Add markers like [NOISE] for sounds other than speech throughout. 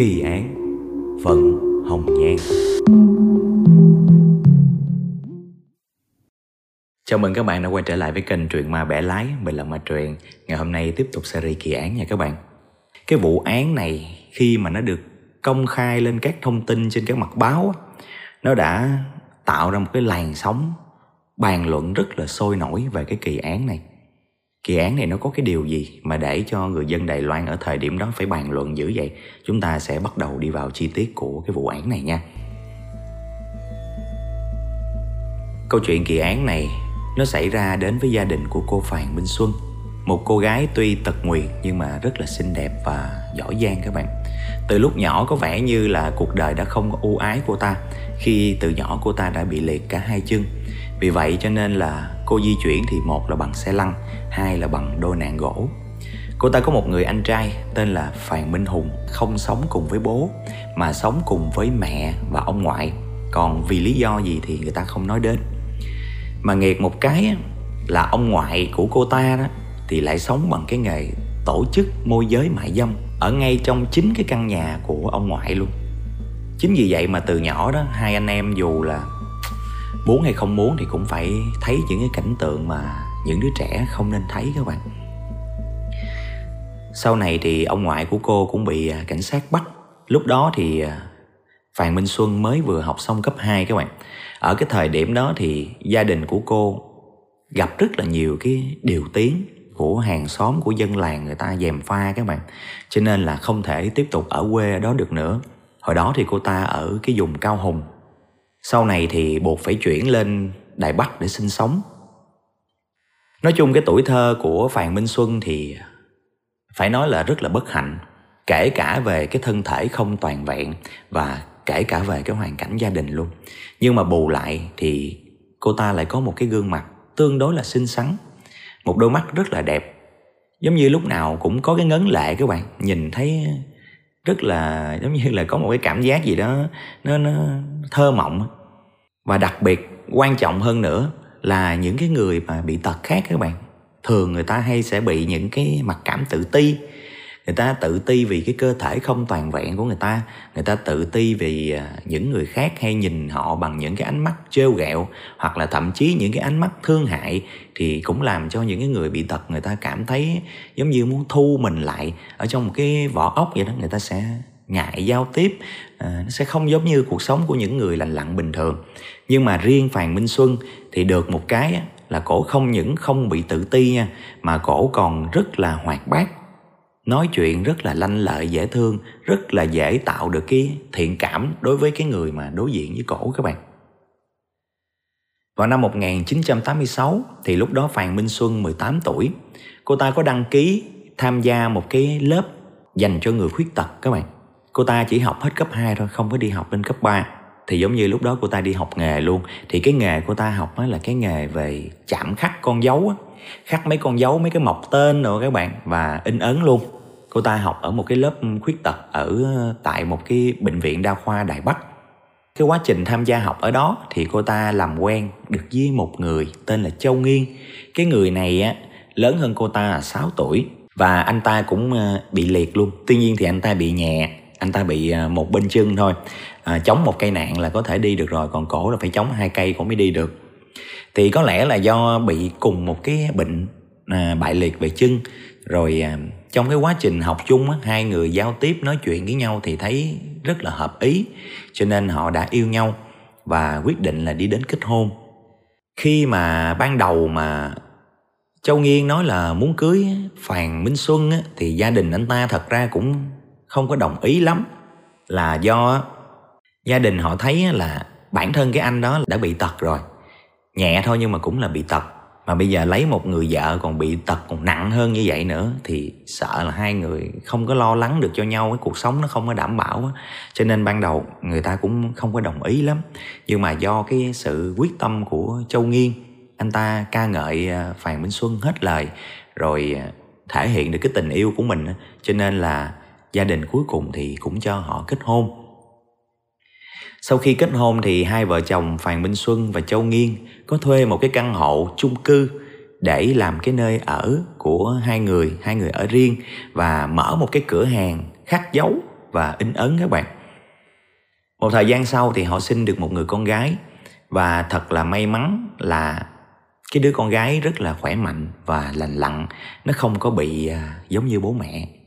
Kỳ án Vận Hồng Nhan. Chào mừng các bạn đã quay trở lại với kênh Truyện Ma Bẻ Lái, Mình là Ma Truyện Ngày hôm nay tiếp tục series kỳ án nha các bạn. Cái vụ án này khi mà nó được công khai lên các thông tin trên các mặt báo Nó đã tạo ra một cái làn sóng bàn luận rất là sôi nổi về cái kỳ án này kỳ án này nó có cái điều gì mà để cho người dân Đài Loan ở thời điểm đó phải bàn luận dữ vậy? Chúng ta sẽ bắt đầu đi vào chi tiết của cái vụ án này nha. Câu chuyện kỳ án này, nó xảy ra đến với gia đình của cô Phàn Minh Xuân. Một cô gái tuy tật nguyền nhưng mà rất là xinh đẹp và giỏi giang các bạn. Từ lúc nhỏ có vẻ như là cuộc đời đã không có ưu ái cô ta, khi từ nhỏ cô ta đã bị liệt cả hai chân. Vì vậy cho nên là cô di chuyển thì một là bằng xe lăn hai là bằng đôi nạn gỗ. Cô ta có một người anh trai tên là phàn minh hùng, không sống cùng với bố, mà sống cùng với mẹ và ông ngoại. Còn vì lý do gì thì người ta không nói đến. Mà nghiệt một cái là ông ngoại của cô ta đó, thì lại sống bằng cái nghề tổ chức môi giới mại dâm ở ngay trong chính cái căn nhà của ông ngoại luôn. Chính vì vậy mà từ nhỏ đó, hai anh em dù là muốn hay không muốn thì cũng phải thấy những cái cảnh tượng mà những đứa trẻ không nên thấy các bạn. Sau này thì ông ngoại của cô cũng bị à, cảnh sát bắt. Lúc đó thì à, Phạm Minh Xuân mới vừa học xong cấp 2 các bạn. Ở cái thời điểm đó thì gia đình của cô gặp rất là nhiều cái điều tiếng của hàng xóm của dân làng người ta dèm pha các bạn. Cho nên là không thể tiếp tục ở quê đó được nữa. Hồi đó thì cô ta ở cái vùng cao hùng. Sau này thì buộc phải chuyển lên đài bắc để sinh sống nói chung cái tuổi thơ của phàn minh xuân thì phải nói là rất là bất hạnh, kể cả về cái thân thể không toàn vẹn và kể cả về cái hoàn cảnh gia đình luôn. Nhưng mà bù lại thì cô ta lại có một cái gương mặt tương đối là xinh xắn, một đôi mắt rất là đẹp. Giống như lúc nào cũng có cái ngấn lệ các bạn, nhìn thấy rất là, giống như là có một cái cảm giác gì đó, nó nó thơ mộng. Và đặc biệt quan trọng hơn nữa là những cái người mà bị tật khác các bạn. Thường người ta hay sẽ bị những cái mặc cảm tự ti. Người ta tự ti vì cái cơ thể không toàn vẹn của người ta. Người ta tự ti vì à, những người khác hay nhìn họ bằng những cái ánh mắt trêu ghẹo hoặc là thậm chí những cái ánh mắt thương hại thì cũng làm cho những cái người bị tật người ta cảm thấy giống như muốn thu mình lại ở trong một cái vỏ ốc vậy đó. Người ta sẽ ngại giao tiếp à, nó sẽ không giống như cuộc sống của những người lành lặn bình thường. Nhưng mà riêng phàn minh xuân thì được một cái là cổ không những không bị tự ti nha mà cổ còn rất là hoạt bát. Nói chuyện rất là lanh lợi dễ thương rất là dễ tạo được cái thiện cảm đối với cái người mà đối diện với cổ các bạn. Vào năm 1986 thì lúc đó Phàn Minh Xuân 18 tuổi cô ta có đăng ký tham gia một cái lớp dành cho người khuyết tật các bạn cô ta chỉ học hết cấp 2 thôi, không có đi học lên cấp 3 thì giống như lúc đó cô ta đi học nghề luôn. Thì cái nghề cô ta học là cái nghề về chạm khắc con dấu á. Khắc mấy con dấu, mấy cái mọc tên rồi các bạn, và in ấn luôn. Cô ta học ở một cái lớp khuyết tật ở, tại một cái bệnh viện đa khoa Đài Bắc. Cái quá trình tham gia học ở đó thì cô ta làm quen được với một người tên là Châu Nghiên. Cái người này á, lớn hơn cô ta là 6 tuổi, và anh ta cũng ờ, bị liệt luôn. Tuy nhiên thì anh ta bị nhẹ anh ta bị à, một bên chân thôi. À, chống một cây nạn là có thể đi được rồi còn cổ là phải chống hai cây cũng mới đi được. Thì có lẽ là do bị cùng một cái bệnh à, bại liệt về chân. Rồi à, trong cái quá trình học chung á, hai người giao tiếp nói chuyện với nhau thì thấy rất là hợp ý. Cho nên họ đã yêu nhau và quyết định là đi đến kết hôn. Khi mà ban đầu mà châu nghiên nói là muốn cưới phàn minh xuân á, thì gia đình anh ta thật ra cũng không có đồng ý lắm là do gia đình họ thấy là bản thân cái anh đó đã bị tật rồi. Nhẹ thôi nhưng mà cũng là bị tật. Mà bây giờ lấy một người vợ còn bị tật còn nặng hơn như vậy nữa thì sợ là hai người không có lo lắng được cho nhau, cái cuộc sống nó không có đảm bảo cho nên ban đầu người ta cũng không có đồng ý lắm. Nhưng mà do cái sự quyết tâm của châu nghiên, anh ta ca ngợi à, phàn minh xuân hết lời, rồi à, thể hiện được cái tình yêu của mình cho nên là gia đình cuối cùng thì cũng cho họ kết hôn. Sau khi kết hôn thì hai vợ chồng Phan Minh Xuân và Châu Nghiên có thuê một cái căn hộ chung cư để làm cái nơi ở của hai người, hai người ở riêng và mở một cái cửa hàng khắc dấu và in ấn các bạn. Một thời gian sau thì họ sinh được một người con gái và thật là may mắn là cái đứa con gái rất là khỏe mạnh và lành lặn nó không có bị à, giống như bố mẹ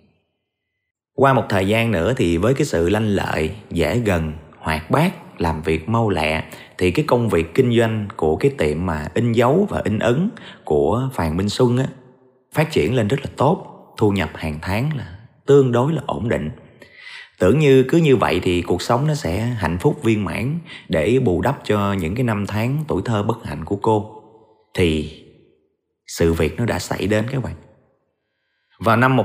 qua một thời gian nữa thì với cái sự lanh lợi, dễ gần, hoạt bát, làm việc mau lẹ, thì cái công việc kinh doanh của cái tiệm mà in dấu và in ấn của Phàn Minh Xuân á, phát triển lên rất là tốt, thu nhập hàng tháng là tương đối là ổn định. Tưởng như, cứ như vậy thì cuộc sống nó sẽ hạnh phúc viên mãn để bù đắp cho những cái năm tháng tuổi thơ bất hạnh của cô. Thì sự việc nó đã xảy đến các bạn. Vào năm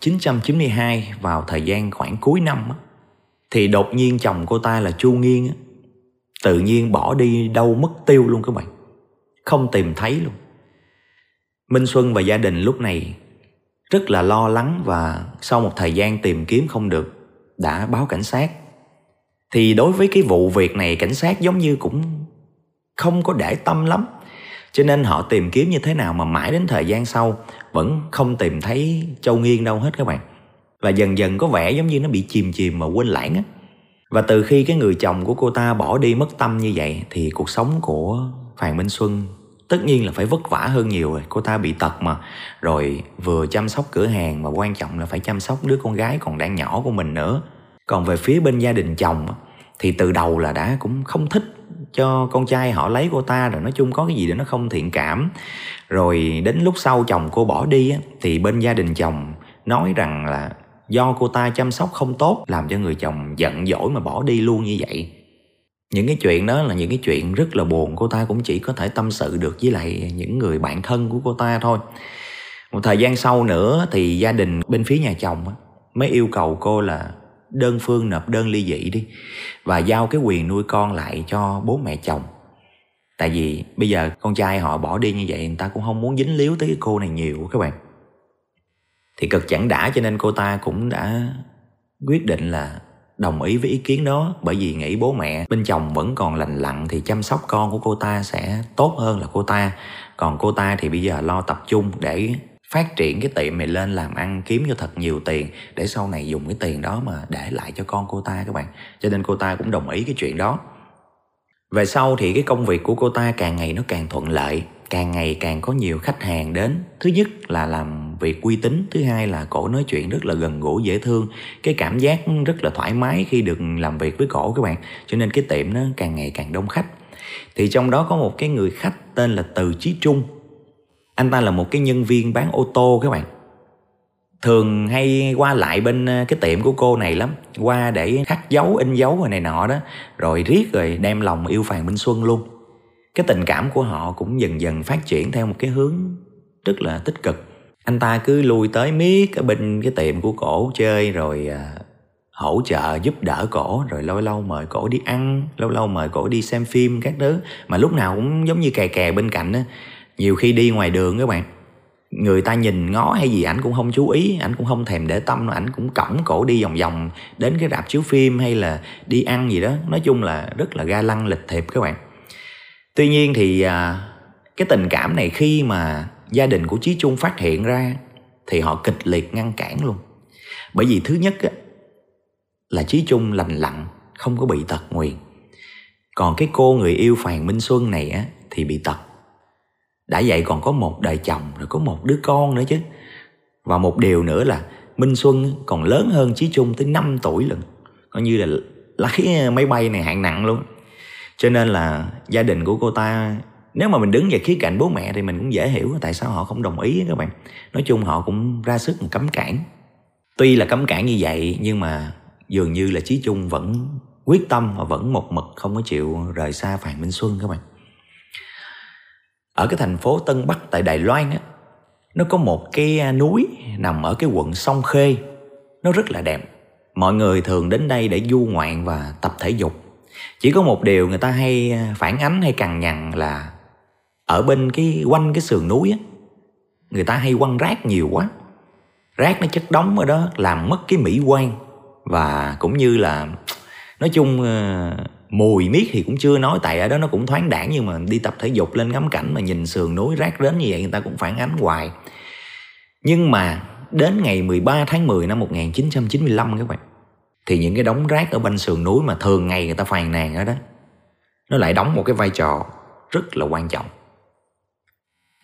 1992 vào thời gian khoảng cuối năm á, thì đột nhiên chồng cô ta là Chu Nghiên á, tự nhiên bỏ đi đâu mất tiêu luôn các bạn. Không tìm thấy luôn. Minh Xuân và gia đình lúc này rất là lo lắng và sau một thời gian tìm kiếm không được đã báo cảnh sát. Thì đối với cái vụ việc này cảnh sát giống như cũng không có để tâm lắm cho nên họ tìm kiếm như thế nào mà mãi đến thời gian sau vẫn không tìm thấy châu nghiên đâu hết các bạn. Và dần dần có vẻ giống như nó bị chìm chìm mà quên lãng á. Và từ khi cái người chồng của cô ta bỏ đi mất tâm như vậy thì cuộc sống của Phàn Minh Xuân tất nhiên là phải vất vả hơn nhiều rồi. Cô ta bị tật mà. Rồi vừa chăm sóc cửa hàng mà quan trọng là phải chăm sóc đứa con gái còn đang nhỏ của mình nữa. Còn về phía bên gia đình chồng thì từ đầu là đã cũng không thích cho con trai họ lấy cô ta rồi nói chung có cái gì để nó không thiện cảm. Rồi đến lúc sau chồng cô bỏ đi thì bên gia đình chồng nói rằng là do cô ta chăm sóc không tốt, làm cho người chồng giận dỗi mà bỏ đi luôn như vậy. Những cái chuyện đó là những cái chuyện rất là buồn, cô ta cũng chỉ có thể tâm sự được với lại những người bạn thân của cô ta thôi. Một thời gian sau nữa thì gia đình bên phía nhà chồng mới yêu cầu cô là đơn phương nộp đơn ly dị đi và giao cái quyền nuôi con lại cho bố mẹ chồng. Tại vì bây giờ con trai họ bỏ đi như vậy, người ta cũng không muốn dính líu tới cái cô này nhiều các bạn. Thì cực chẳng đã, cho nên cô ta cũng đã quyết định là đồng ý với ý kiến đó. Bởi vì nghĩ bố mẹ bên chồng vẫn còn lành lặn thì chăm sóc con của cô ta sẽ tốt hơn là cô ta. Còn cô ta thì bây giờ lo tập trung để phát triển cái tiệm này lên làm ăn kiếm cho thật nhiều tiền để sau này dùng cái tiền đó mà để lại cho con cô ta các bạn. Cho nên cô ta cũng đồng ý cái chuyện đó. Về sau thì cái công việc của cô ta càng ngày nó càng thuận lợi, càng ngày càng có nhiều khách hàng đến. Thứ nhất là làm việc uy tín, thứ hai là cổ nói chuyện rất là gần gũi, dễ thương. Cái cảm giác rất là thoải mái khi được làm việc với cổ các bạn. Cho nên cái tiệm nó càng ngày càng đông khách. Thì trong đó có một cái người khách tên là từ chí trung anh ta là một cái nhân viên bán ô tô các bạn. Thường hay qua lại bên ờ, cái tiệm của cô này lắm, qua để khắc dấu, in dấu rồi này nọ đó, rồi riết rồi đem lòng yêu phàn minh xuân luôn. Cái tình cảm của họ cũng dần dần phát triển theo một cái hướng rất là tích cực. Anh ta cứ lui tới miết ở bên cái tiệm của cổ chơi rồi ờ, hỗ trợ giúp đỡ cổ, rồi lâu lâu mời cổ đi ăn, lâu lâu mời cổ đi xem phim các thứ. Mà lúc nào cũng giống như kè kè bên cạnh á nhiều khi đi ngoài đường các bạn người ta nhìn ngó hay gì ảnh cũng không chú ý ảnh cũng không thèm để tâm ảnh cũng cõng cổ đi vòng vòng đến cái rạp chiếu phim hay là đi ăn gì đó. Nói chung là rất là ga lăng lịch thiệp các bạn. Tuy nhiên thì à, cái tình cảm này khi mà gia đình của chí trung phát hiện ra thì họ kịch liệt ngăn cản luôn. Bởi vì thứ nhất á, là chí trung lành lặn không có bị tật nguyền. Còn cái cô người yêu phàn minh xuân này á thì bị tật đã vậy còn có một đời chồng, rồi có một đứa con nữa chứ. Và một điều nữa là minh xuân còn lớn hơn chí trung tới 5 tuổi lần coi như là lái máy bay này hạng nặng luôn. Cho nên là gia đình của cô ta, nếu mà mình đứng về khía cạnh bố mẹ thì mình cũng dễ hiểu tại sao họ không đồng ý các bạn. Nói chung họ cũng ra sức cấm cản. Tuy là cấm cản như vậy, nhưng mà dường như là chí trung vẫn quyết tâm và vẫn một mực không có chịu rời xa Phạm minh xuân các bạn ở cái thành phố tân bắc tại đài loan á, nó có một cái à, núi nằm ở cái quận sông khê. Nó rất là đẹp. Mọi người thường đến đây để du ngoạn và tập thể dục. Chỉ có một điều người ta hay à, phản ánh hay cằn nhằn là ở bên cái, quanh cái sườn núi á, người ta hay quăng rác nhiều quá. Rác nó chất đóng ở đó làm mất cái mỹ quan và cũng như là, nói chung à, mùi miết thì cũng chưa nói, tại ở đó nó cũng thoáng đẳng nhưng mà đi tập thể dục lên ngắm cảnh mà nhìn sườn núi rác đến như vậy, người ta cũng phản ánh hoài. Nhưng mà đến ngày 13 tháng 10 năm 1995 các bạn, thì những cái đống rác ở bên sườn núi mà thường ngày người ta phàn nàn ở đó, nó lại đóng một cái vai trò rất là quan trọng.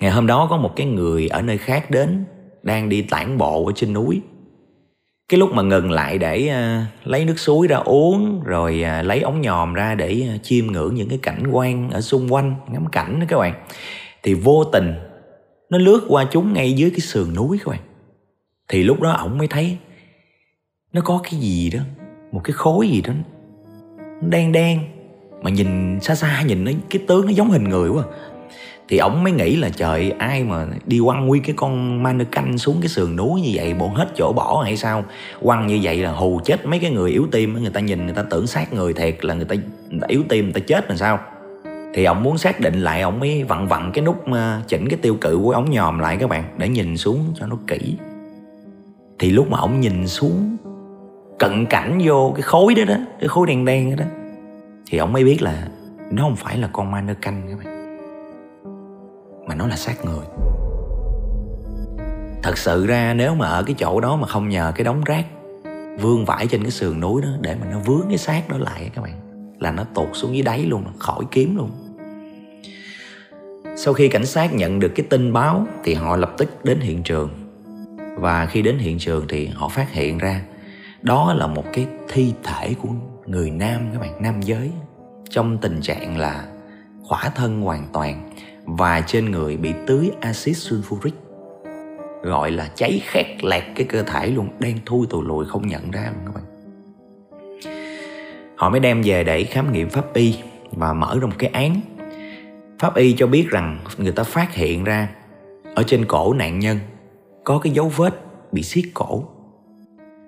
Ngày hôm đó có một cái người ở nơi khác đến, đang đi tản bộ ở trên núi cái lúc mà ngừng lại để uh, lấy nước suối ra uống rồi uh, lấy ống nhòm ra để uh, chiêm ngưỡng những cái cảnh quan ở xung quanh ngắm cảnh đó các bạn thì vô tình nó lướt qua chúng ngay dưới cái sườn núi các bạn. Thì lúc đó ổng mới thấy nó có cái gì đó một cái khối gì đó nó đen đen mà nhìn xa xa nhìn nó cái tướng nó giống hình người quá à thì ổng mới nghĩ là trời ai mà đi quăng nguyên cái con mannequin xuống cái sườn núi như vậy bộ hết chỗ bỏ hay sao? Quăng như vậy là hù chết mấy cái người yếu tim người ta nhìn người ta tưởng sát người thiệt là người ta, người ta yếu tim người ta chết làm sao? Thì ông muốn xác định lại ông mới vặn vặn cái nút ờ, chỉnh cái tiêu cự của ổng nhòm lại các bạn để nhìn xuống cho nó kỹ. Thì lúc mà ông nhìn xuống cận cảnh vô cái khối đó đó cái khối đen đen đó, đó thì ông mới biết là nó không phải là con mannequin các bạn mà nó là xác người. Thật sự ra nếu mà ở cái chỗ đó mà không nhờ cái đống rác vương vãi trên cái sườn núi đó để mà nó vướng cái xác đó lại các bạn, là nó tụt xuống dưới đáy luôn, khỏi kiếm luôn. Sau khi cảnh sát nhận được cái tin báo thì họ lập tức đến hiện trường. Và khi đến hiện trường thì họ phát hiện ra đó là một cái thi thể của người nam các bạn, nam giới. Trong tình trạng là khỏa thân hoàn toàn và trên người bị tưới axit sulfuric, gọi là cháy khét lẹt cái cơ thể luôn đang thui tù lùi không nhận ra luôn các bạn. Họ mới đem về để khám nghiệm pháp y và mở ra một cái án. Pháp y cho biết rằng người ta phát hiện ra ở trên cổ nạn nhân có cái dấu vết bị siết cổ,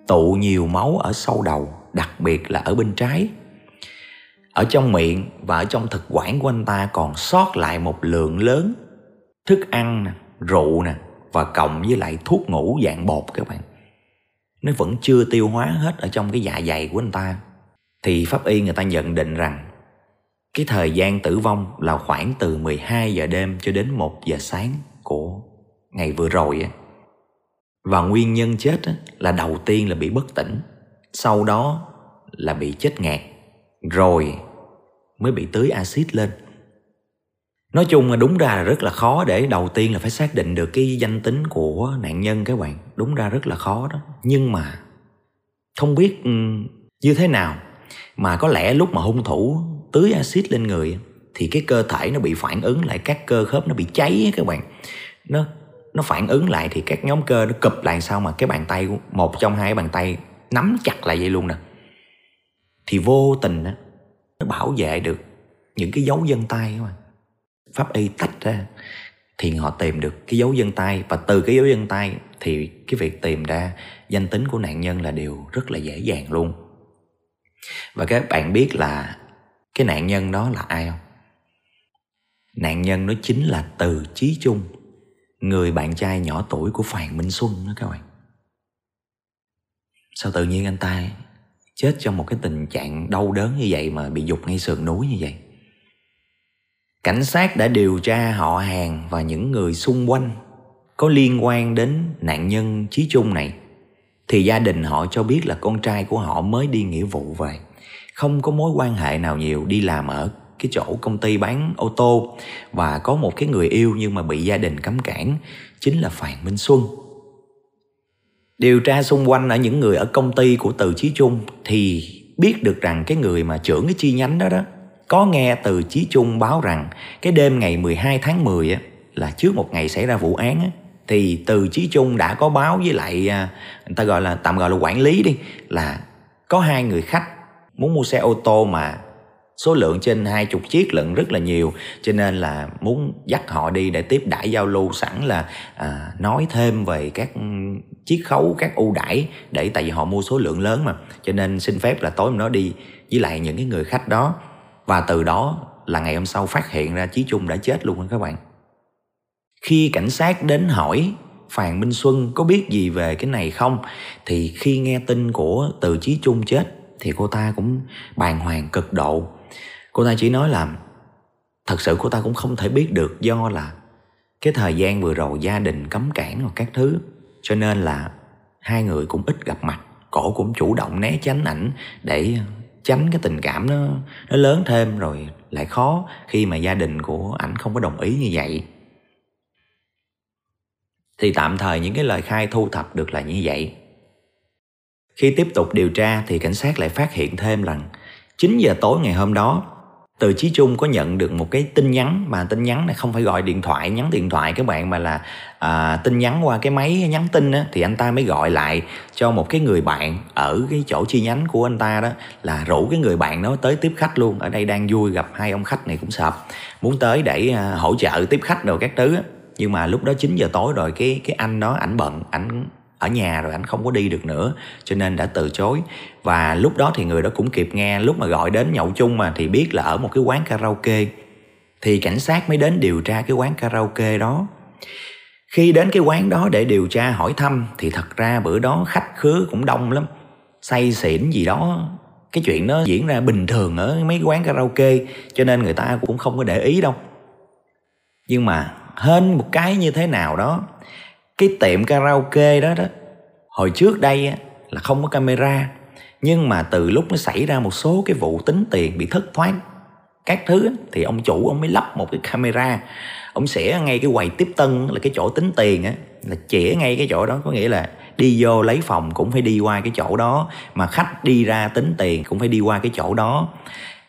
tụ nhiều máu ở sau đầu, đặc biệt là ở bên trái ở trong miệng và ở trong thực quản của anh ta còn sót lại một lượng lớn thức ăn nè, rượu nè và cộng với lại thuốc ngủ dạng bột các bạn. Nó vẫn chưa tiêu hóa hết ở trong cái dạ dày của anh ta. Thì pháp y người ta nhận định rằng cái thời gian tử vong là khoảng từ 12 giờ đêm cho đến 1 giờ sáng của ngày vừa rồi và nguyên nhân chết là đầu tiên là bị bất tỉnh, sau đó là bị chết ngạt. Rồi mới bị tưới axit lên. Nói chung là đúng ra là rất là khó để đầu tiên là phải xác định được cái danh tính của nạn nhân các bạn. Đúng ra rất là khó đó. Nhưng mà không biết ừ, như thế nào mà có lẽ lúc mà hung thủ tưới axit lên người thì cái cơ thể nó bị phản ứng lại các cơ khớp nó bị cháy các bạn. Nó nó phản ứng lại thì các nhóm cơ nó cụp lại sao mà cái bàn tay một trong hai bàn tay nắm chặt lại vậy luôn nè. Thì vô tình đó, bảo vệ được những cái dấu vân tay mà. Pháp y tách ra thì họ tìm được cái dấu vân tay và từ cái dấu vân tay thì cái việc tìm ra danh tính của nạn nhân là điều rất là dễ dàng luôn. Và các bạn biết là cái nạn nhân đó là ai không? Nạn nhân nó chính là từ chí trung, người bạn trai nhỏ tuổi của phàn minh xuân đó các bạn. Sao tự nhiên anh ta chết trong một cái tình trạng đau đớn như vậy mà bị dục ngay sườn núi như vậy. Cảnh sát đã điều tra họ hàng và những người xung quanh có liên quan đến nạn nhân chí trung này. Thì gia đình họ cho biết là con trai của họ mới đi nghĩa vụ về, không có mối quan hệ nào nhiều, đi làm ở cái chỗ công ty bán ô tô. Và có một cái người yêu nhưng mà bị gia đình cấm cản, chính là Phạm Minh Xuân. Điều tra xung quanh ở những người ở công ty của Từ Chí Trung thì biết được rằng cái người mà trưởng cái chi nhánh đó đó có nghe từ Chí Trung báo rằng cái đêm ngày 12 tháng 10 á, là trước một ngày xảy ra vụ án á, thì từ Chí Trung đã có báo với lại à, người ta gọi là tạm gọi là quản lý đi là có hai người khách muốn mua xe ô tô mà số lượng trên hai chục chiếc lận rất là nhiều cho nên là muốn dắt họ đi để tiếp đãi giao lưu sẵn là à, nói thêm về các chiết khấu các ưu đãi để tại vì họ mua số lượng lớn mà. Cho nên xin phép là tối hôm đó đi với lại những cái người khách đó. Và từ đó là ngày hôm sau phát hiện ra Chí Trung đã chết luôn các bạn. Khi cảnh sát đến hỏi Phàn Minh Xuân có biết gì về cái này không thì khi nghe tin của từ Chí Trung chết thì cô ta cũng bàng hoàng cực độ cô ta chỉ nói là, thật sự cô ta cũng không thể biết được do là cái thời gian vừa rồi gia đình cấm cản hoặc các thứ, cho nên là hai người cũng ít gặp mặt, cổ cũng chủ động né tránh ảnh để tránh cái tình cảm nó nó lớn thêm rồi lại khó khi mà gia đình của ảnh không có đồng ý như vậy. Thì tạm thời những cái lời khai thu thập được là như vậy. Khi tiếp tục điều tra thì cảnh sát lại phát hiện thêm rằng 9 giờ tối ngày hôm đó từ chí trung có nhận được một cái tin nhắn mà tin nhắn này không phải gọi điện thoại nhắn điện thoại các bạn mà là à, tin nhắn qua cái máy nhắn tin á, thì anh ta mới gọi lại cho một cái người bạn ở cái chỗ chi nhánh của anh ta đó là rủ cái người bạn đó tới tiếp khách luôn ở đây đang vui gặp hai ông khách này cũng sập muốn tới để à, hỗ trợ tiếp khách rồi các thứ á. nhưng mà lúc đó 9 giờ tối rồi cái cái anh đó ảnh bận ảnh ở nhà rồi anh không có đi được nữa, cho nên đã từ chối. Và lúc đó thì người đó cũng kịp nghe, lúc mà gọi đến nhậu chung mà thì biết là ở một cái quán karaoke. Thì cảnh sát mới đến điều tra cái quán karaoke đó. Khi đến cái quán đó để điều tra hỏi thăm thì thật ra bữa đó khách khứa cũng đông lắm. Say xỉn gì đó, cái chuyện nó diễn ra bình thường ở mấy quán karaoke, cho nên người ta cũng không có để ý đâu. Nhưng mà hên một cái như thế nào đó cái tiệm karaoke đó đó. Hồi trước đây á, là không có camera nhưng mà từ lúc nó xảy ra một số cái vụ tính tiền bị thất thoát các thứ thì ông chủ ông mới lắp một cái camera. Ông sẽ ngay cái quầy tiếp tân là cái chỗ tính tiền á là chĩa ngay cái chỗ đó có nghĩa là đi vô lấy phòng cũng phải đi qua cái chỗ đó mà khách đi ra tính tiền cũng phải đi qua cái chỗ đó.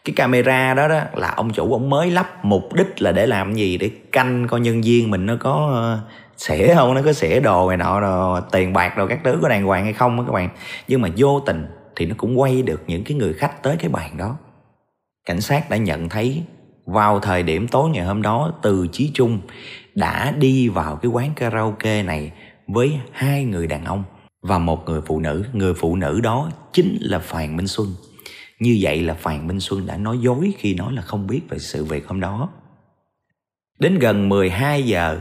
Cái camera đó đó là ông chủ ông mới lắp mục đích là để làm gì? Để canh coi nhân viên mình nó có ờ, xỉa không? Nó có xỉa đồ này nọ rồi tiền bạc đồ các thứ có đàng hoàng hay không đó các bạn. Nhưng mà vô tình thì nó cũng quay được những cái người khách tới cái bàn đó. Cảnh sát đã nhận thấy vào thời điểm tối ngày hôm đó, từ chí trung đã đi vào cái quán karaoke này với hai người đàn ông và một người phụ nữ. Người phụ nữ đó chính là phàn minh xuân. Như vậy là phàn minh xuân đã nói dối khi nói là không biết về sự việc hôm đó. Đến gần 12 giờ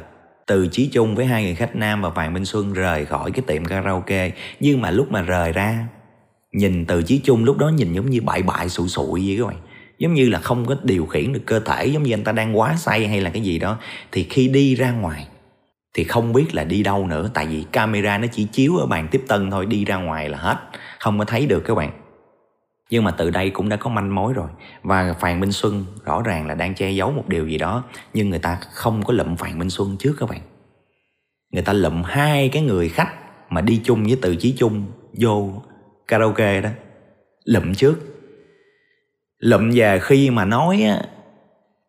từ Chí Trung với hai người khách nam và Phạm Minh Xuân rời khỏi cái tiệm karaoke. Nhưng mà lúc mà rời ra, nhìn từ Chí Trung lúc đó nhìn giống như bại bại sụi sụi vậy các bạn. Giống như là không có điều khiển được cơ thể, giống như anh ta đang quá say hay là cái gì đó. Thì khi đi ra ngoài, thì không biết là đi đâu nữa. Tại vì camera nó chỉ chiếu ở bàn tiếp tân thôi, đi ra ngoài là hết. Không có thấy được các bạn nhưng mà từ đây cũng đã có manh mối rồi. Và Phạm Minh Xuân rõ ràng là đang che giấu một điều gì đó nhưng người ta không có lụm Phạm Minh Xuân trước các bạn. Người ta lụm hai cái người khách mà đi chung với từ chí chung vô karaoke đó. Lụm trước. Lụm về khi mà nói á,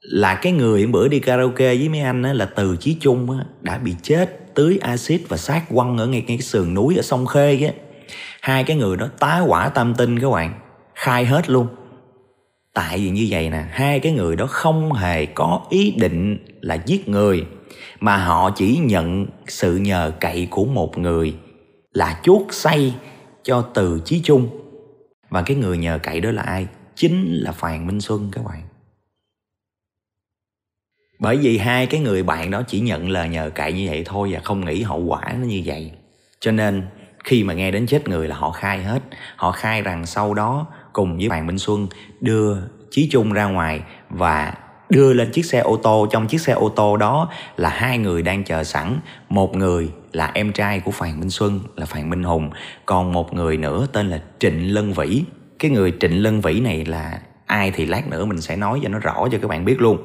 là cái người bữa đi karaoke với mấy anh á, là từ chí chung á, đã bị chết tưới axit và sát quăng ở ngay cái sườn núi ở sông khê á. Hai cái người đó tá quả tâm tinh các bạn khai hết luôn. Tại vì như vậy nè, hai cái người đó không hề có ý định là giết người, mà họ chỉ nhận sự nhờ cậy của một người là chuốt say cho từ chí chung. Và cái người nhờ cậy đó là ai? Chính là phàn minh xuân các bạn. Bởi vì hai cái người bạn đó chỉ nhận lời nhờ cậy như vậy thôi và không nghĩ hậu quả nó như vậy. Cho nên khi mà nghe đến chết người là họ khai hết. Họ khai rằng sau đó cùng với Hoàng Minh Xuân đưa Chí Trung ra ngoài và đưa lên chiếc xe ô tô. Trong chiếc xe ô tô đó là hai người đang chờ sẵn. Một người là em trai của Phàn Minh Xuân, là Phàn Minh Hùng. Còn một người nữa tên là Trịnh Lân Vĩ. Cái người Trịnh Lân Vĩ này là ai thì lát nữa mình sẽ nói cho nó rõ cho các bạn biết luôn.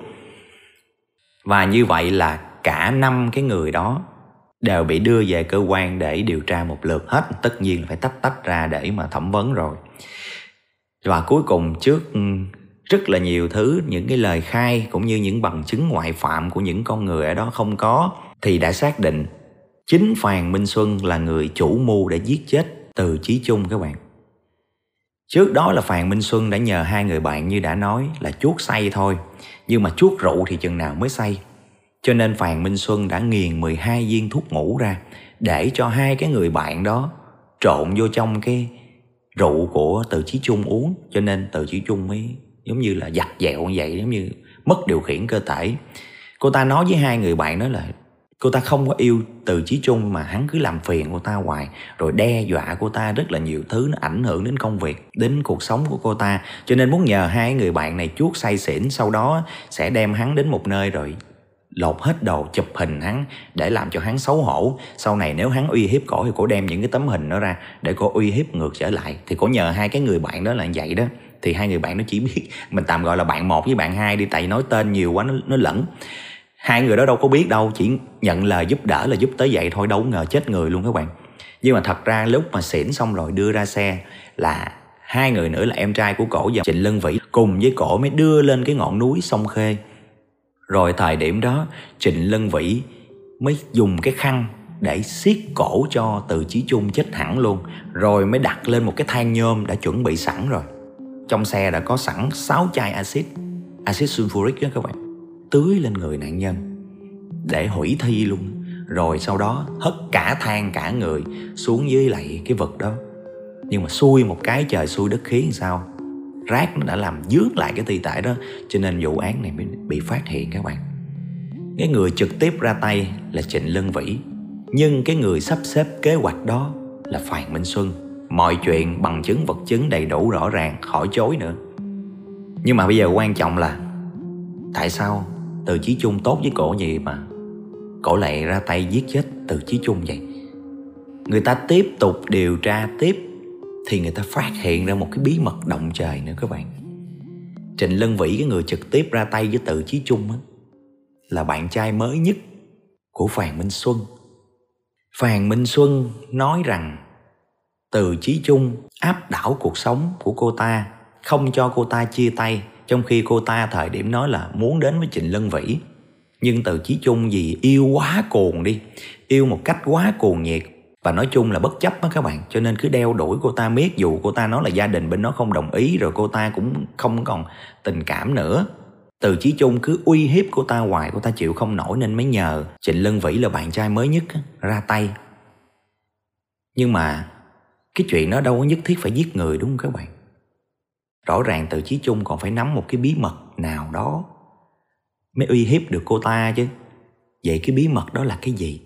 Và như vậy là cả năm cái người đó đều bị đưa về cơ quan để điều tra một lượt hết. Tất nhiên là phải tách tách ra để mà thẩm vấn rồi và cuối cùng trước ừ, rất là nhiều thứ những cái lời khai cũng như những bằng chứng ngoại phạm của những con người ở đó không có thì đã xác định chính Phàn Minh Xuân là người chủ mưu để giết chết từ Chí Trung các bạn. Trước đó là Phàn Minh Xuân đã nhờ hai người bạn như đã nói là chuốt say thôi, nhưng mà chuốt rượu thì chừng nào mới say. Cho nên Phàn Minh Xuân đã nghiền 12 viên thuốc ngủ ra để cho hai cái người bạn đó trộn vô trong cái rượu của từ chí trung uống, cho nên từ chí trung mới giống như là giặt dẹo như vậy, giống như mất điều khiển cơ thể. Cô ta nói với hai người bạn đó là, cô ta không có yêu từ chí trung mà hắn cứ làm phiền cô ta hoài, rồi đe dọa cô ta rất là nhiều thứ, nó ảnh hưởng đến công việc, đến cuộc sống của cô ta. Cho nên muốn nhờ hai người bạn này chuốt say xỉn, sau đó sẽ đem hắn đến một nơi rồi lột hết đồ chụp hình hắn để làm cho hắn xấu hổ. Sau này nếu hắn uy hiếp cổ thì cổ đem những cái tấm hình đó ra để cổ uy hiếp ngược trở lại. Thì cổ nhờ hai cái người bạn đó là vậy đó. Thì hai người bạn nó chỉ biết [LAUGHS] mình tạm gọi là bạn một với bạn hai đi tại nói tên nhiều quá nó, nó lẫn. Hai người đó đâu có biết đâu chỉ nhận lời giúp đỡ là giúp tới vậy thôi đâu ngờ chết người luôn các bạn. Nhưng mà thật ra lúc mà xỉn xong rồi đưa ra xe là hai người nữa là em trai của cổ và trịnh lân vĩ cùng với cổ mới đưa lên cái ngọn núi sông khê rồi thời điểm đó trịnh lân vĩ mới dùng cái khăn để siết cổ cho từ chí trung chết hẳn luôn, rồi mới đặt lên một cái than nhôm đã chuẩn bị sẵn rồi. Trong xe đã có sẵn 6 chai axit axit sulfuric đó các bạn, tưới lên người nạn nhân để hủy thi luôn. Rồi sau đó hất cả than cả người xuống dưới lại cái vực đó. Nhưng mà xui một cái trời xui đất khiến sao? Rác nó đã làm dướng lại cái thi thể đó, cho nên vụ án này mới bị phát hiện các bạn. Cái người trực tiếp ra tay là trịnh lân vĩ, nhưng cái người sắp xếp kế hoạch đó là Phàn Minh Xuân. Mọi chuyện bằng chứng vật chứng đầy đủ rõ ràng, khỏi chối nữa. Nhưng mà bây giờ quan trọng là, Tại sao từ Chí Trung tốt với cổ gì mà Cổ lại ra tay giết chết từ Chí Trung vậy? Người ta tiếp tục điều tra, tiếp thì người ta phát hiện ra một cái bí mật động trời nữa các bạn Trịnh Lân Vĩ cái người trực tiếp ra tay với từ Chí Trung á, Là bạn trai mới nhất của Phàn Minh Xuân Phàn Minh Xuân nói rằng từ Chí Trung áp đảo cuộc sống của cô ta, không cho cô ta chia tay, trong khi cô ta thời điểm nói là muốn đến với Trịnh Lân Vĩ. Nhưng từ Chí Trung vì yêu quá cuồng đi, yêu một cách quá cuồng nhiệt và nói chung là bất chấp đó các bạn. Cho nên cứ đeo đuổi cô ta miết, dù cô ta nói là gia đình bên nó không đồng ý, rồi cô ta cũng không còn tình cảm nữa. Từ Chí chung cứ uy hiếp cô ta hoài, Cô ta chịu không nổi nên mới nhờ Trịnh Lân Vĩ là bạn trai mới nhất ra tay. Nhưng mà cái chuyện đó đâu có nhất thiết phải giết người, đúng không các bạn? Rõ ràng từ Chí chung còn phải nắm một cái bí mật nào đó Mới uy hiếp được cô ta chứ. Vậy cái bí mật đó là cái gì?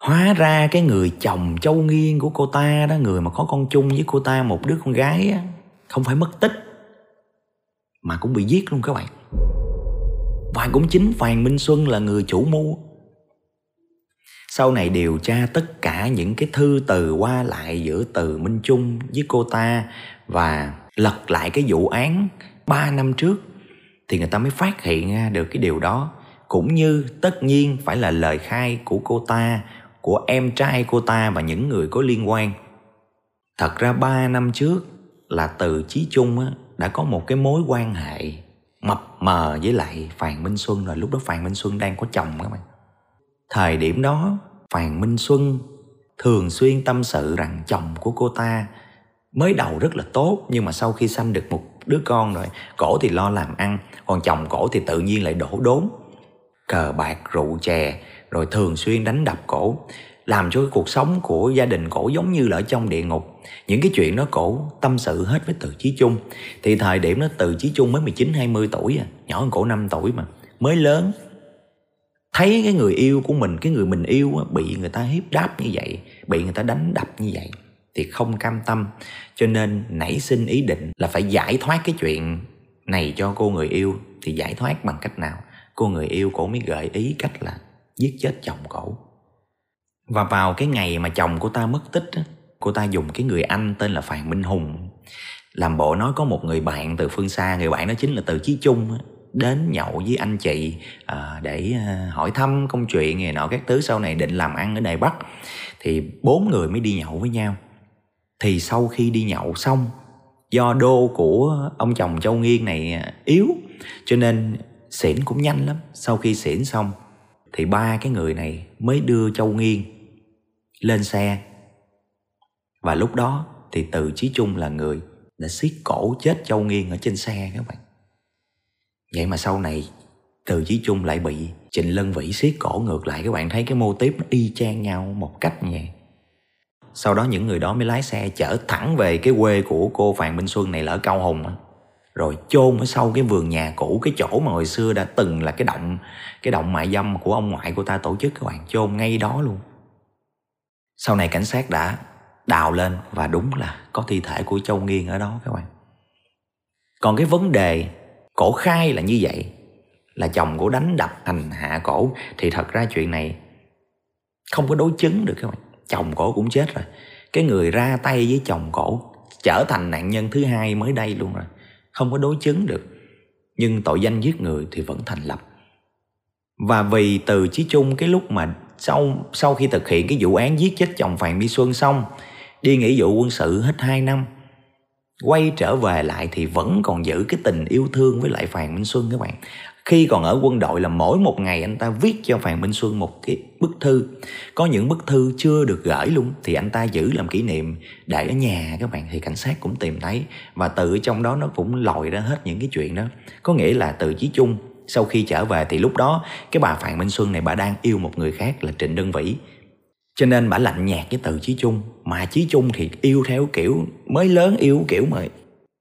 Hóa ra cái người chồng châu nghiên của cô ta đó, Người mà có con chung với cô ta, một đứa con gái á, Không phải mất tích, mà cũng bị giết luôn các bạn. Và cũng chính Phan Minh Xuân là người chủ mưu. Sau này điều tra tất cả những cái thư từ qua lại giữa từ Minh Trung với cô ta và lật lại cái vụ án 3 năm trước, thì người ta mới phát hiện ra được cái điều đó. Cũng như tất nhiên phải là lời khai của cô ta của em trai cô ta và những người có liên quan. Thật ra 3 năm trước là từ Chí Trung á, đã có một cái mối quan hệ mập mờ với lại Phàn Minh Xuân rồi. Lúc đó Phàn Minh Xuân đang có chồng các bạn thời điểm đó Phàn Minh Xuân thường xuyên tâm sự rằng chồng của cô ta mới đầu rất là tốt nhưng mà sau khi sanh được một đứa con rồi cổ thì lo làm ăn còn chồng cổ thì tự nhiên lại đổ đốn. Cờ bạc rượu chè rồi thường xuyên đánh đập cổ làm cho cái cuộc sống của gia đình cổ giống như là ở trong địa ngục. Những cái chuyện đó cổ tâm sự hết với từ chí chung. Thì thời điểm đó từ chí chung mới 19 20 tuổi à nhỏ hơn cổ 5 tuổi mà mới lớn. Thấy cái người yêu của mình cái người mình yêu á, bị người ta hiếp đáp như vậy bị người ta đánh đập như vậy thì không cam tâm. Cho nên nảy sinh ý định là phải giải thoát cái chuyện này cho cô người yêu. Thì giải thoát bằng cách nào? Cô người yêu cổ mới gợi ý cách là giết chết chồng cổ và vào cái ngày mà chồng của ta mất tích cô ta dùng cái người anh tên là Phàn Minh Hùng. Làm bộ nói có một người bạn từ phương xa người bạn đó chính là từ Chí Trung đến nhậu với anh chị à, để à, hỏi thăm công chuyện này nọ các thứ sau này định làm ăn ở Đài Bắc. Thì bốn người mới đi nhậu với nhau. Thì sau khi đi nhậu xong do đô của ông chồng Châu Nghiên này à, yếu cho nên xỉn cũng nhanh lắm. Sau khi xỉn xong thì ba cái người này mới đưa Châu Nghiên lên xe. Và lúc đó thì từ chí trung là người đã siết cổ chết châu nghiên ở trên xe các bạn. Vậy mà sau này từ chí trung lại bị trịnh lân vĩ siết cổ ngược lại các bạn thấy cái mô tiếp nó y chang nhau một cách như vậy sau đó những người đó mới lái xe chở thẳng về cái quê của cô Phạm Minh Xuân này là ở Cao Hùng rồi chôn ở sau cái vườn nhà cũ, cái chỗ mà hồi xưa đã từng là cái động cái động mại dâm của ông ngoại của ta tổ chức các bạn chôn ngay đó luôn. Sau này cảnh sát đã đào lên và đúng là có thi thể của Châu Nghiên ở đó các bạn. Còn cái vấn đề cổ khai là như vậy, là chồng cổ đánh đập hành hạ cổ, thì thật ra chuyện này không có đối chứng được các bạn. Chồng cổ cũng chết rồi. Cái người ra tay với chồng cổ trở thành nạn nhân thứ hai mới đây luôn rồi không có đối chứng được. Nhưng tội danh giết người thì vẫn thành lập. Và vì từ chí chung cái lúc mà sau sau khi thực hiện cái vụ án giết chết chồng Phạm Mỹ Xuân xong, đi nghỉ vụ quân sự hết 2 năm, quay trở về lại thì vẫn còn giữ cái tình yêu thương với lại Phạm Minh Xuân các bạn khi còn ở quân đội là mỗi một ngày anh ta viết cho Phạm Minh Xuân một cái bức thư. Có những bức thư chưa được gửi luôn, thì anh ta giữ làm kỷ niệm để ở nhà, các bạn, thì cảnh sát cũng tìm thấy. Và từ trong đó nó cũng lòi ra hết những cái chuyện đó. Có nghĩa là từ chí chung, sau khi trở về thì lúc đó, cái bà Phạm Minh Xuân này bà đang yêu một người khác là Trịnh Đơn Vĩ. Cho nên bà lạnh nhạt với từ Chí Chung, mà Chí Chung thì yêu theo kiểu, mới lớn yêu kiểu mà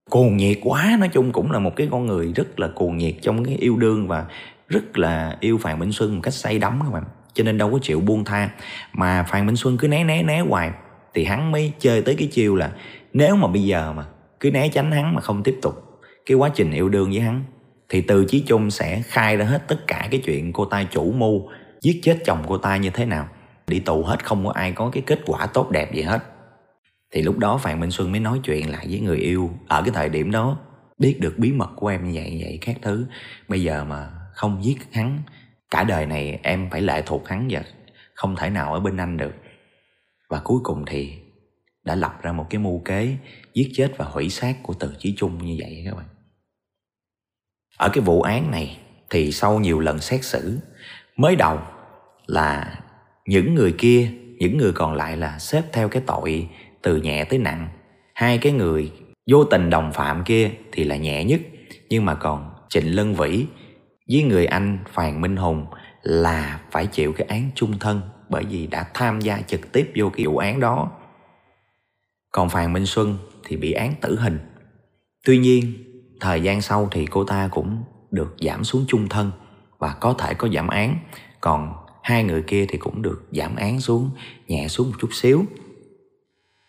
cuồng nhiệt quá, nói chung cũng là một cái con người rất là cuồng nhiệt trong cái yêu đương và rất là yêu Phạm Minh Xuân một cách say đắm các bạn. Cho nên đâu có chịu buông tha. Mà Phạm Minh Xuân cứ né né né hoài. Thì hắn mới chơi tới cái chiêu là nếu mà bây giờ mà cứ né tránh hắn mà không tiếp tục cái quá trình yêu đương với hắn, thì từ chí chung sẽ khai ra hết tất cả cái chuyện cô ta chủ mưu, giết chết chồng cô ta như thế nào. Đi tù hết không có ai có cái kết quả tốt đẹp gì hết thì lúc đó phạm minh xuân mới nói chuyện lại với người yêu ở cái thời điểm đó. Biết được bí mật của em như vậy vậy, các thứ. Bây giờ mà không giết hắn, cả đời này em phải lệ thuộc hắn và không thể nào ở bên anh được. Và cuối cùng thì đã lập ra một cái mưu kế giết chết và hủy xác của từ chí chung như vậy các bạn. Ở cái vụ án này thì sau nhiều lần xét xử, mới đầu là những người kia, những người còn lại là xếp theo cái tội từ nhẹ tới nặng. Hai cái người vô tình đồng phạm kia thì là nhẹ nhất, nhưng mà còn trịnh lân vĩ với người anh phàn minh hùng là phải chịu cái án chung thân bởi vì đã tham gia trực tiếp vô cái vụ án đó. Còn phàn minh xuân thì bị án tử hình. Tuy nhiên, thời gian sau thì cô ta cũng được giảm xuống chung thân và có thể có giảm án. Còn hai người kia thì cũng được giảm án xuống, nhẹ xuống một chút xíu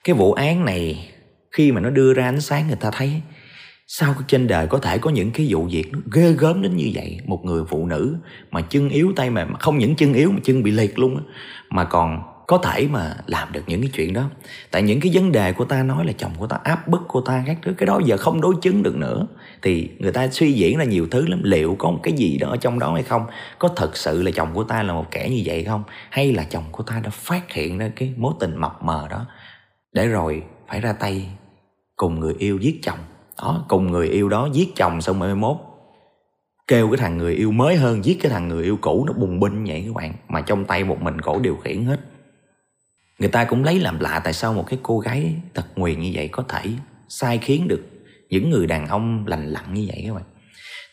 cái vụ án này, khi mà nó đưa ra ánh sáng, người ta thấy sao trên đời có thể có những cái vụ việc nó ghê gớm đến như vậy? Một người phụ nữ mà chân yếu tay mà không những chân yếu mà chân bị liệt luôn á, mà còn có thể mà làm được những cái chuyện đó. Tại những cái vấn đề của ta nói là chồng của ta, áp bức cô ta, các thứ, cái đó giờ không đối chứng được nữa. Thì người ta suy diễn ra nhiều thứ lắm. Liệu có một cái gì đó ở trong đó hay không? Có thật sự là chồng của ta là một kẻ như vậy không? Hay là chồng của ta đã phát hiện ra cái mối tình mập mờ đó? Để rồi phải ra tay. Cùng người yêu giết chồng. Đó, cùng người yêu đó giết chồng xong rồi mốt. Kêu cái thằng người yêu mới hơn, giết cái thằng người yêu cũ, nó bùng binh vậy các bạn. Mà trong tay một mình cổ điều khiển hết. Người ta cũng lấy làm lạ tại sao một cái cô gái tật nguyền như vậy có thể sai khiến được những người đàn ông lành lặn như vậy các bạn.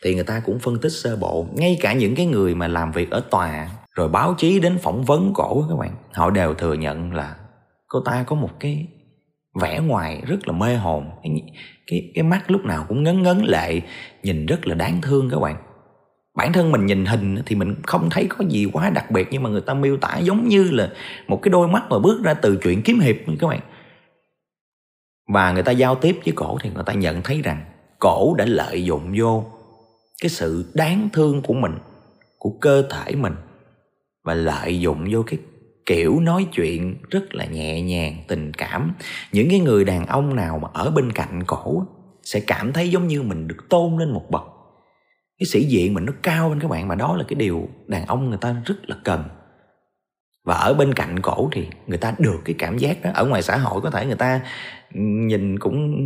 Thì người ta cũng phân tích sơ bộ, ngay cả những cái người mà làm việc ở tòa, rồi báo chí đến phỏng vấn cổ các bạn, họ đều thừa nhận là cô ta có một cái vẻ ngoài rất là mê hồn. Cái, cái, cái mắt lúc nào cũng ngấn ngấn lệ nhìn rất là đáng thương các bạn. Bản thân mình nhìn hình thì mình không thấy có gì quá đặc biệt nhưng mà người ta miêu tả giống như là một cái đôi mắt mà bước ra từ chuyện kiếm hiệp các bạn. Và người ta giao tiếp với cổ thì người ta nhận thấy rằng cổ đã lợi dụng vô cái sự đáng thương của mình của cơ thể mình và lợi dụng vô cái kiểu nói chuyện rất là nhẹ nhàng, tình cảm. Những cái người đàn ông nào mà ở bên cạnh cổ sẽ cảm thấy giống như mình được tôn lên một bậc. Cái sĩ diện mình nó cao hơn các bạn mà đó là cái điều đàn ông người ta rất là cần. Và ở bên cạnh cổ thì người ta được cái cảm giác đó. Ở ngoài xã hội có thể người ta nhìn cũng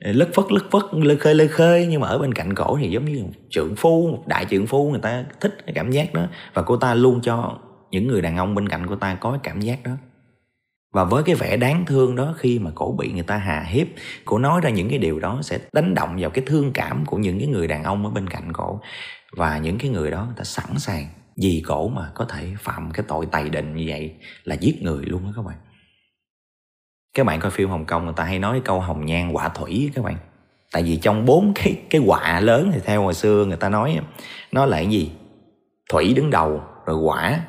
ờ, lất phất lất phất, lơ khơi lơ khơi, nhưng mà ở bên cạnh cổ thì giống như một trượng phu, một đại trượng phu, người ta thích cái cảm giác đó. Và cô ta luôn cho những người đàn ông bên cạnh cô ta có cái cảm giác đó. Và với cái vẻ đáng thương đó, khi mà cổ bị người ta hà hiếp, cổ nói ra những cái điều đó sẽ đánh động vào cái thương cảm của những cái người đàn ông ở bên cạnh cổ. Và những cái người đó người ta sẵn sàng, vì cổ mà có thể phạm cái tội tày đình như vậy là giết người luôn đó các bạn. Các bạn coi phim hồng kông người ta hay nói câu hồng nhan quả thủy các bạn. Tại vì trong bốn cái cái quả lớn thì theo hồi xưa người ta nói nó là cái gì? Thủy đứng đầu, rồi quả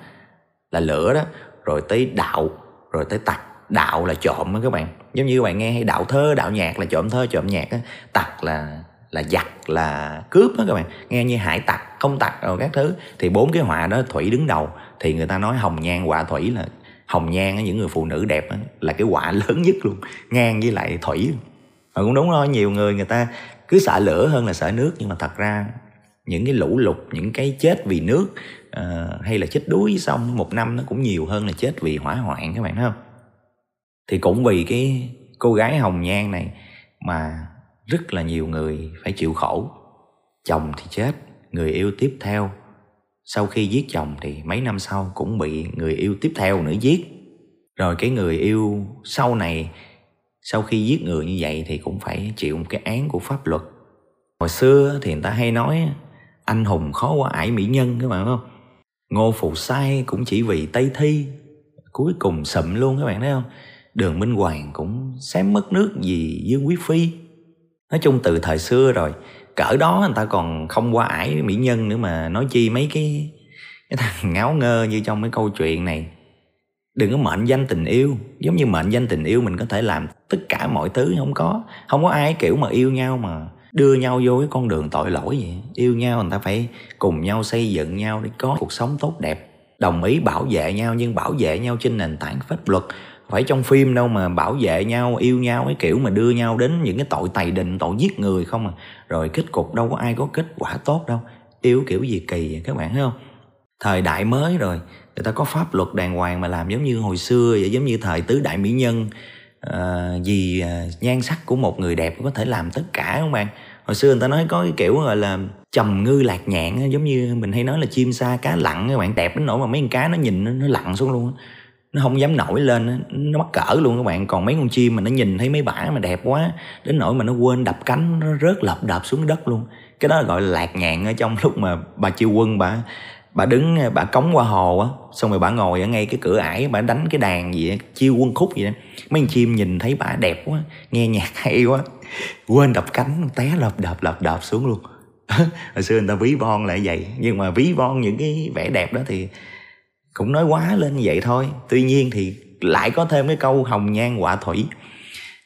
là lửa đó, rồi tới đạo, rồi tới tặc. Đạo là trộm đó các bạn. Giống như các bạn nghe hay đạo thơ, đạo nhạc là trộm thơ, trộm nhạc á. Tặc là là giặc, là cướp đó các bạn. Nghe như hải tặc công tặc, rồi các thứ. Thì bốn cái họa đó, thủy đứng đầu, thì người ta nói hồng nhan họa thủy là, hồng nhan những người phụ nữ đẹp là cái họa [LAUGHS] lớn nhất luôn, ngang với lại thủy. Mà cũng đúng thôi, nhiều người người ta cứ sợ lửa hơn là sợ nước. Nhưng mà thật ra những cái lũ lụt những cái chết vì nước uh, hay là chết đuối xong một năm nó cũng nhiều hơn là chết vì hỏa hoạn các bạn thấy không? Thì cũng vì cái cô gái hồng nhan này mà rất là nhiều người phải chịu khổ. Chồng thì chết người yêu tiếp theo. Sau khi giết chồng thì mấy năm sau cũng bị người yêu tiếp theo nữa giết. Rồi cái người yêu sau này sau khi giết người như vậy thì cũng phải chịu một cái án của pháp luật. Hồi xưa thì người ta hay nói anh hùng khó qua ải mỹ nhân các bạn không? Ngô phụ sai cũng chỉ vì tây thi, cuối cùng sụm luôn các bạn thấy không? Đường minh hoàng cũng xém mất nước vì dương quý phi. Nói chung từ thời xưa rồi, cỡ đó người ta còn không qua ải mỹ nhân nữa mà nói chi mấy cái cái thằng ngáo ngơ như trong cái câu chuyện này. Đừng có mệnh danh tình yêu, giống như mệnh danh tình yêu mình có thể làm tất cả mọi thứ không có không có ai kiểu mà yêu nhau mà đưa nhau vô cái con đường tội lỗi vậy. Yêu nhau người ta phải cùng nhau xây dựng nhau để có cuộc sống tốt đẹp. Đồng ý bảo vệ nhau, nhưng bảo vệ nhau trên nền tảng pháp luật. Phải trong phim đâu mà bảo vệ nhau, yêu nhau, cái kiểu mà đưa nhau đến những cái tội tày đình, tội giết người không à. Rồi kết cục đâu có ai có kết quả tốt đâu. Yêu kiểu gì kỳ vậy các bạn, thấy không? Thời đại mới rồi, người ta có pháp luật đàng hoàng mà làm giống như hồi xưa vậy, giống như thời tứ đại mỹ nhân à, vì à, nhan sắc của một người đẹp có thể làm tất cả không bạn? Hồi xưa người ta nói có cái kiểu gọi là trầm ngư lạc nhạn giống như mình hay nói là chim sa cá lặn các bạn. Đẹp đến nỗi mà mấy con cá nó nhìn nó, nó lặn xuống luôn nó không dám nổi lên nó mắc cỡ luôn các bạn. Còn mấy con chim mà nó nhìn thấy mấy bả mà đẹp quá đến nỗi mà nó quên đập cánh nó rớt lập đập xuống đất luôn. Cái đó gọi là lạc nhạn ở trong [LAUGHS] lúc mà bà chiêu quân bà bà đứng bà cống qua hồ á xong rồi bà ngồi ở ngay cái cửa ải bà đánh cái đàn gì đó, chiêu quân khúc vậy đó. Mấy con chim nhìn thấy bà đẹp quá nghe nhạc [LAUGHS] hay quá quên đập cánh té lợp đập lợp đập xuống luôn. [LAUGHS] Hồi xưa người ta ví von lại vậy nhưng mà ví von những cái vẻ đẹp đó thì cũng nói quá lên như vậy thôi. Tuy nhiên thì lại có thêm cái câu hồng nhan họa thủy.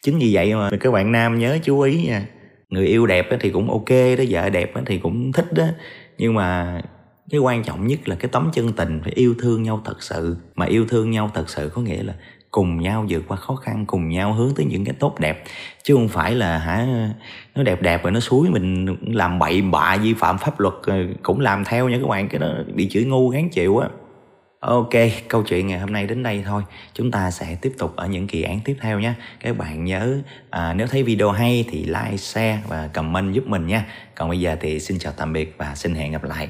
Chính vì vậy mà các bạn nam nhớ chú ý nha người yêu đẹp thì cũng ok đó vợ đẹp thì cũng thích đó. Nhưng mà cái quan trọng nhất là cái tấm chân tình phải yêu thương nhau thật sự mà yêu thương nhau thật sự có nghĩa là cùng nhau vượt qua khó khăn cùng nhau hướng tới những cái tốt đẹp chứ không phải là hả nó đẹp đẹp rồi nó suối mình làm bậy bạ vi phạm pháp luật ờ, cũng làm theo nha các bạn cái đó bị chửi ngu gán chịu á Ok, câu chuyện ngày hôm nay đến đây thôi. Chúng ta sẽ tiếp tục ở những kỳ án tiếp theo nhé. Các bạn nhớ à, nếu thấy video hay thì like, share và comment giúp mình nha. Còn bây giờ thì xin chào tạm biệt và xin hẹn gặp lại.